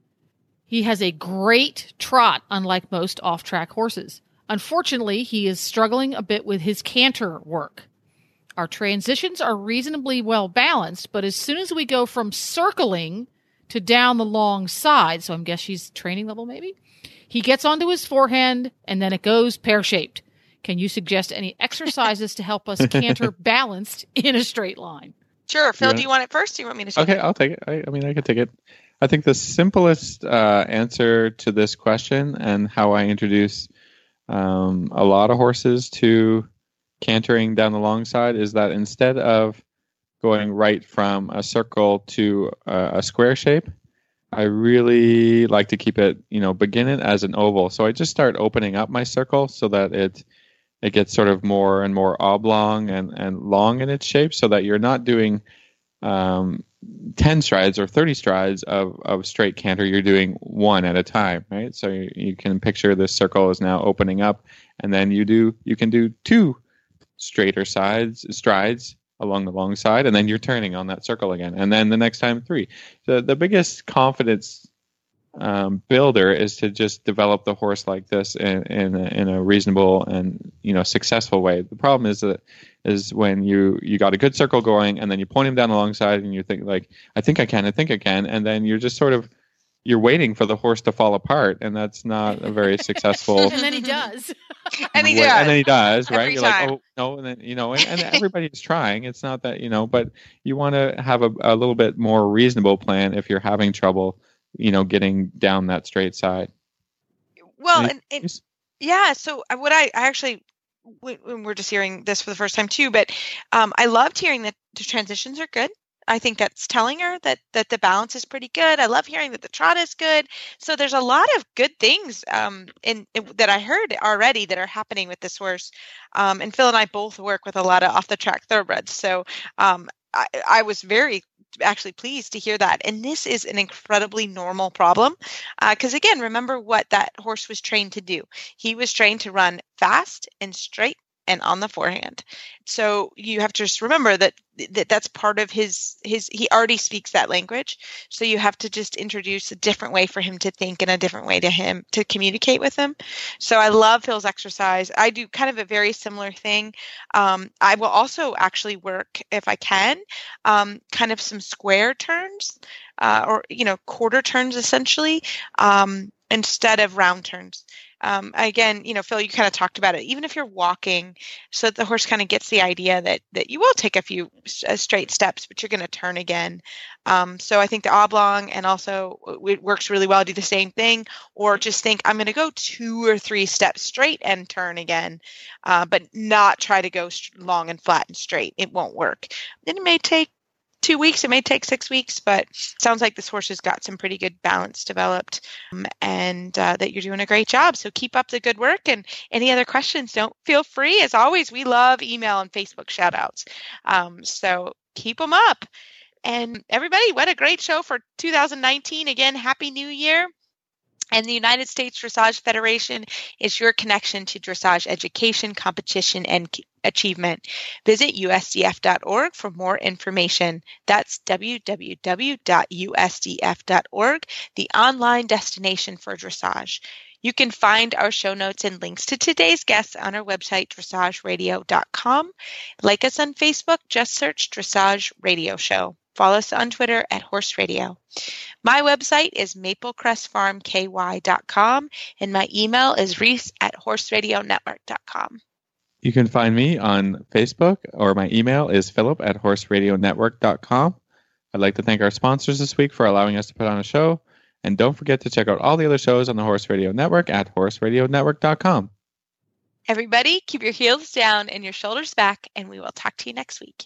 [SPEAKER 4] He has a great trot, unlike most off track horses. Unfortunately, he is struggling a bit with his canter work. Our transitions are reasonably well balanced, but as soon as we go from circling to down the long side. So I'm guess she's training level maybe. He gets onto his forehand and then it goes pear shaped. Can you suggest any *laughs* exercises to help us canter *laughs* balanced in a straight line?
[SPEAKER 3] Sure. Phil,
[SPEAKER 2] Yeah.
[SPEAKER 3] do you want it first? Do you want me to take
[SPEAKER 2] Okay,
[SPEAKER 3] it?
[SPEAKER 2] I'll take it. I, I mean, I could take it. I think the simplest uh, answer to this question and how I introduce um, a lot of horses to cantering down the long side is that instead of going right from a circle to a, a square shape, I really like to keep it, you know, begin it as an oval. So I just start opening up my circle so that it it gets sort of more and more oblong and, and long in its shape so that you're not doing um, 10 strides or 30 strides of, of straight canter. You're doing one at a time, right? So you, you can picture this circle is now opening up and then you do, you can do two straighter sides, strides along the long side and then you're turning on that circle again. And then the next time three. so the biggest confidence um, builder is to just develop the horse like this in in a, in a reasonable and you know successful way. The problem is that is when you you got a good circle going and then you point him down alongside and you think like I think I can I think I can and then you're just sort of you're waiting for the horse to fall apart and that's not a very *laughs* successful
[SPEAKER 4] And then he does. *laughs*
[SPEAKER 3] And he
[SPEAKER 2] way-
[SPEAKER 3] does.
[SPEAKER 2] and then he does right
[SPEAKER 3] Every
[SPEAKER 2] you're
[SPEAKER 3] time.
[SPEAKER 2] like oh no and then you know and, and everybody's trying it's not that you know but you want to have a, a little bit more reasonable plan if you're having trouble you know getting down that straight side
[SPEAKER 3] Well,
[SPEAKER 2] Any-
[SPEAKER 3] and, and yeah. So uh, what I, I actually, when we're just hearing this for the first time too, but um, I loved hearing that the transitions are good. I think that's telling her that that the balance is pretty good. I love hearing that the trot is good. So there's a lot of good things um, in, in that I heard already that are happening with this horse. Um, and Phil and I both work with a lot of off the track thoroughbreds. So um, I, I was very actually pleased to hear that. And this is an incredibly normal problem uh, because again, remember what that horse was trained to do. He was trained to run fast and straight and on the forehand. So you have to just remember that, that that's part of his his he already speaks that language. So you have to just introduce a different way for him to think and a different way to him to communicate with him. So I love Phil's exercise. I do kind of a very similar thing. Um, I will also actually work if I can, um, kind of some square turns uh, or you know quarter turns essentially um, instead of round turns. Um, again, you know, Phil, you kind of talked about it. Even if you're walking, so the horse kind of gets the idea that that you will take a few uh, straight steps, but you're going to turn again. Um, so I think the oblong and also it works really well. Do the same thing, or just think I'm going to go two or three steps straight and turn again, uh, but not try to go long and flat and straight. It won't work. Then it may take two weeks. It may take six weeks but sounds like this horse has got some pretty good balance developed um, and uh, that you're doing a great job. So keep up the good work and any other questions don't feel free. As always we love email and facebook shout outs um, so keep them up. And everybody what a great show for 2019 again happy new year and the United States Dressage Federation is your connection to dressage education, competition, and achievement. Visit usdf.org for more information. That's www.usdf.org, the online destination for dressage. You can find our show notes and links to today's guests on our website, dressageradio.com. Like us on Facebook, just search Dressage Radio Show. Follow us on Twitter at Horse Radio. My website is maplecrestfarmky.com and my email is reese at horseradionetwork.com.
[SPEAKER 2] You can find me on Facebook or my email is philip at horseradionetwork.com. I'd like to thank our sponsors this week for allowing us to put on a show. And don't forget to check out all the other shows on the Horse Radio Network at horseradionetwork.com.
[SPEAKER 3] Everybody, keep your heels down and your shoulders back, and we will talk to you next week.